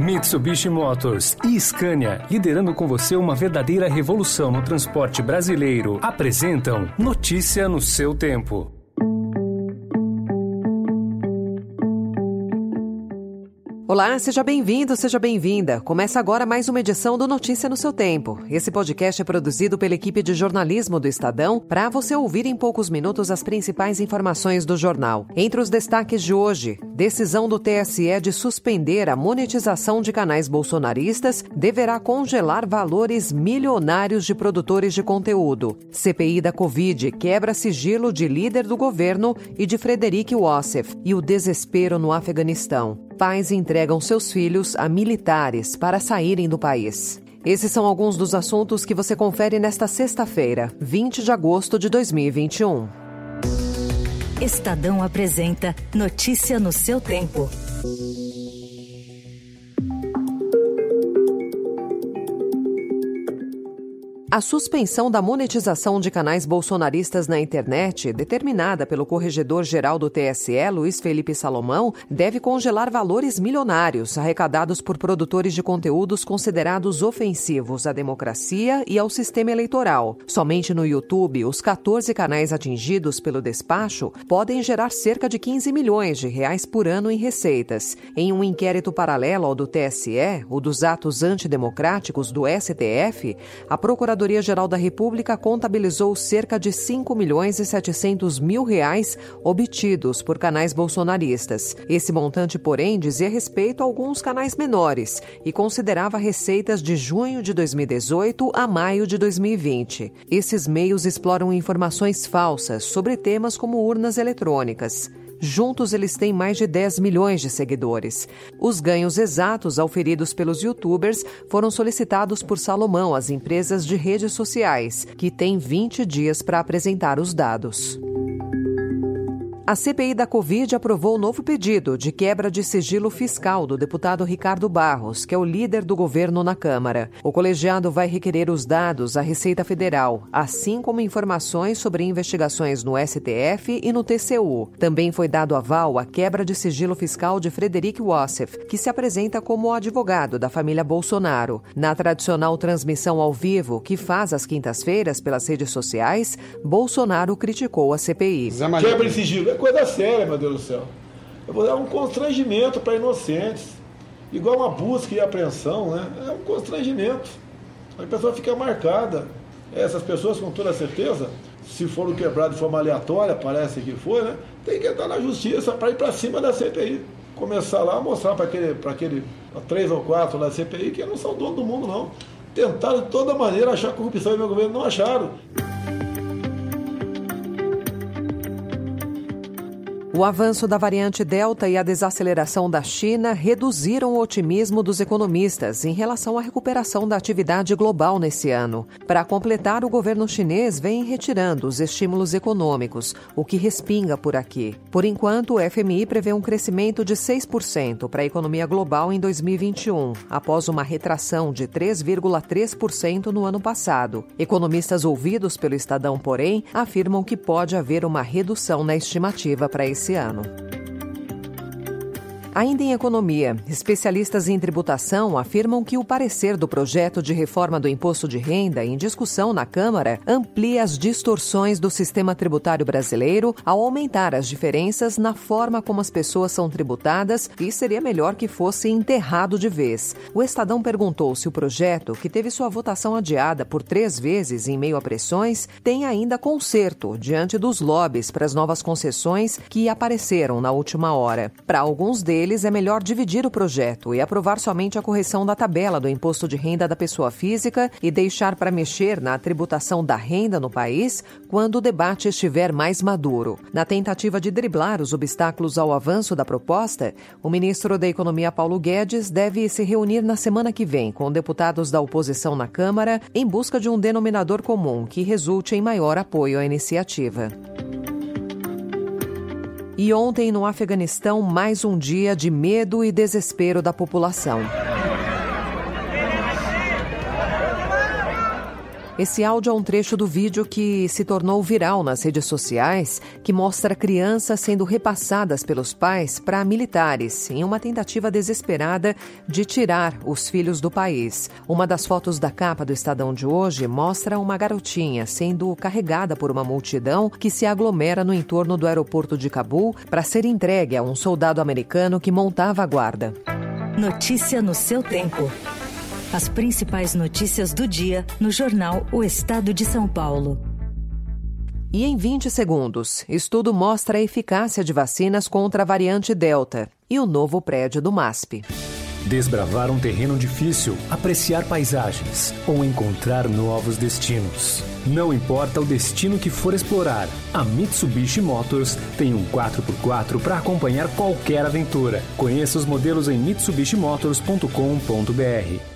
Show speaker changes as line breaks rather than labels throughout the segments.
Mitsubishi Motors e Scania, liderando com você uma verdadeira revolução no transporte brasileiro, apresentam Notícia no seu tempo.
Olá, seja bem-vindo, seja bem-vinda. Começa agora mais uma edição do Notícia no seu tempo. Esse podcast é produzido pela equipe de jornalismo do Estadão para você ouvir em poucos minutos as principais informações do jornal. Entre os destaques de hoje, decisão do TSE de suspender a monetização de canais bolsonaristas deverá congelar valores milionários de produtores de conteúdo. CPI da Covid quebra sigilo de líder do governo e de Frederic Wassef e o desespero no Afeganistão pais entregam seus filhos a militares para saírem do país. Esses são alguns dos assuntos que você confere nesta sexta-feira, 20 de agosto de 2021.
Estadão apresenta Notícia no seu tempo.
A suspensão da monetização de canais bolsonaristas na internet, determinada pelo Corregedor-Geral do TSE, Luiz Felipe Salomão, deve congelar valores milionários arrecadados por produtores de conteúdos considerados ofensivos à democracia e ao sistema eleitoral. Somente no YouTube, os 14 canais atingidos pelo despacho podem gerar cerca de 15 milhões de reais por ano em receitas. Em um inquérito paralelo ao do TSE, o dos atos antidemocráticos do STF, a Procuradoria Procuradoria-Geral da República contabilizou cerca de 5 milhões e 700 mil reais obtidos por canais bolsonaristas. Esse montante, porém, dizia respeito a alguns canais menores e considerava receitas de junho de 2018 a maio de 2020. Esses meios exploram informações falsas sobre temas como urnas eletrônicas. Juntos, eles têm mais de 10 milhões de seguidores. Os ganhos exatos auferidos pelos youtubers foram solicitados por Salomão às empresas de redes sociais, que têm 20 dias para apresentar os dados. A CPI da Covid aprovou o novo pedido de quebra de sigilo fiscal do deputado Ricardo Barros, que é o líder do governo na Câmara. O colegiado vai requerer os dados à Receita Federal, assim como informações sobre investigações no STF e no TCU. Também foi dado aval à quebra de sigilo fiscal de Frederic Wassef, que se apresenta como advogado da família Bolsonaro. Na tradicional transmissão ao vivo que faz às quintas-feiras pelas redes sociais, Bolsonaro criticou a CPI.
Quebra de sigilo é coisa séria, meu Deus do céu. Dar um constrangimento para inocentes. Igual uma busca e apreensão, né? É um constrangimento. A pessoa fica marcada. Essas pessoas, com toda certeza, se foram quebrados de forma aleatória, parece que foi, né? Tem que entrar na justiça para ir para cima da CPI. Começar lá a mostrar para aquele, aquele três ou quatro da CPI que não são dono do mundo, não. Tentaram de toda maneira achar corrupção no meu governo, não acharam.
O avanço da variante Delta e a desaceleração da China reduziram o otimismo dos economistas em relação à recuperação da atividade global nesse ano. Para completar, o governo chinês vem retirando os estímulos econômicos, o que respinga por aqui. Por enquanto, o FMI prevê um crescimento de 6% para a economia global em 2021, após uma retração de 3,3% no ano passado. Economistas ouvidos pelo Estadão, porém, afirmam que pode haver uma redução na estimativa para esse esse ano. Ainda em economia, especialistas em tributação afirmam que o parecer do projeto de reforma do imposto de renda em discussão na Câmara amplia as distorções do sistema tributário brasileiro ao aumentar as diferenças na forma como as pessoas são tributadas e seria melhor que fosse enterrado de vez. O Estadão perguntou se o projeto, que teve sua votação adiada por três vezes em meio a pressões, tem ainda conserto diante dos lobbies para as novas concessões que apareceram na última hora. Para alguns deles, deles, é melhor dividir o projeto e aprovar somente a correção da tabela do imposto de renda da pessoa física e deixar para mexer na tributação da renda no país quando o debate estiver mais maduro. Na tentativa de driblar os obstáculos ao avanço da proposta, o ministro da Economia Paulo Guedes deve se reunir na semana que vem com deputados da oposição na Câmara em busca de um denominador comum que resulte em maior apoio à iniciativa. E ontem, no Afeganistão, mais um dia de medo e desespero da população. Esse áudio é um trecho do vídeo que se tornou viral nas redes sociais, que mostra crianças sendo repassadas pelos pais para militares, em uma tentativa desesperada de tirar os filhos do país. Uma das fotos da capa do Estadão de hoje mostra uma garotinha sendo carregada por uma multidão que se aglomera no entorno do aeroporto de Cabul para ser entregue a um soldado americano que montava a guarda.
Notícia no seu tempo. As principais notícias do dia no jornal O Estado de São Paulo.
E em 20 segundos, estudo mostra a eficácia de vacinas contra a variante Delta e o novo prédio do MASP.
Desbravar um terreno difícil, apreciar paisagens ou encontrar novos destinos. Não importa o destino que for explorar, a Mitsubishi Motors tem um 4x4 para acompanhar qualquer aventura. Conheça os modelos em mitsubishimotors.com.br.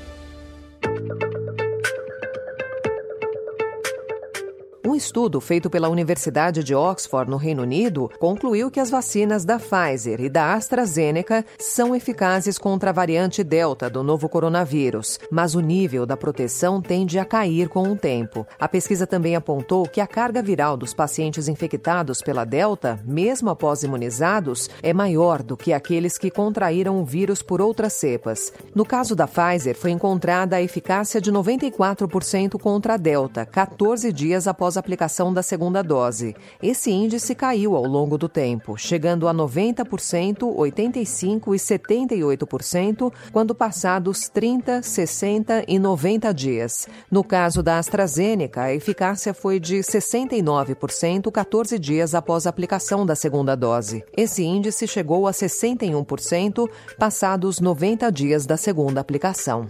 Um estudo feito pela Universidade de Oxford, no Reino Unido, concluiu que as vacinas da Pfizer e da AstraZeneca são eficazes contra a variante Delta do novo coronavírus, mas o nível da proteção tende a cair com o tempo. A pesquisa também apontou que a carga viral dos pacientes infectados pela Delta, mesmo após imunizados, é maior do que aqueles que contraíram o vírus por outras cepas. No caso da Pfizer, foi encontrada a eficácia de 94% contra a Delta, 14 dias após a aplicação da segunda dose. Esse índice caiu ao longo do tempo, chegando a 90%, 85% e 78% quando passados 30, 60 e 90 dias. No caso da AstraZeneca, a eficácia foi de 69% 14 dias após a aplicação da segunda dose. Esse índice chegou a 61% passados 90 dias da segunda aplicação.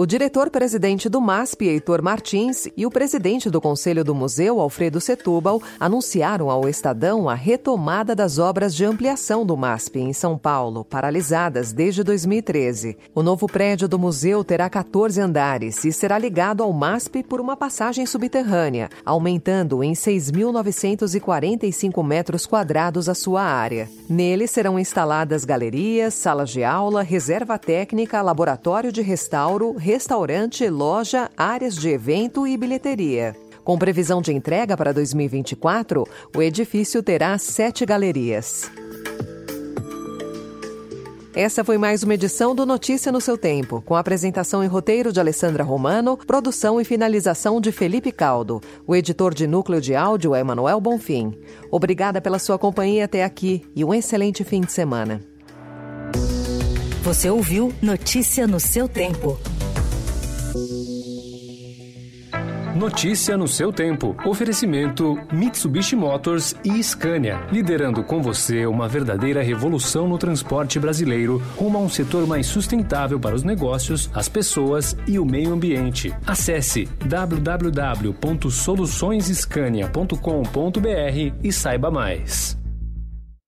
O diretor-presidente do MASP, Heitor Martins, e o presidente do Conselho do Museu, Alfredo Setúbal, anunciaram ao Estadão a retomada das obras de ampliação do MASP em São Paulo, paralisadas desde 2013. O novo prédio do museu terá 14 andares e será ligado ao MASP por uma passagem subterrânea, aumentando em 6.945 metros quadrados a sua área. Nele serão instaladas galerias, salas de aula, reserva técnica, laboratório de restauro, restaurante, loja, áreas de evento e bilheteria. Com previsão de entrega para 2024, o edifício terá sete galerias. Essa foi mais uma edição do Notícia no seu Tempo, com apresentação e roteiro de Alessandra Romano, produção e finalização de Felipe Caldo. O editor de núcleo de áudio é Manuel Bonfim. Obrigada pela sua companhia até aqui e um excelente fim de semana.
Você ouviu Notícia no seu Tempo.
Notícia no seu tempo. Oferecimento Mitsubishi Motors e Scania, liderando com você uma verdadeira revolução no transporte brasileiro, rumo a um setor mais sustentável para os negócios, as pessoas e o meio ambiente. Acesse www.soluçõesescania.com.br e saiba mais.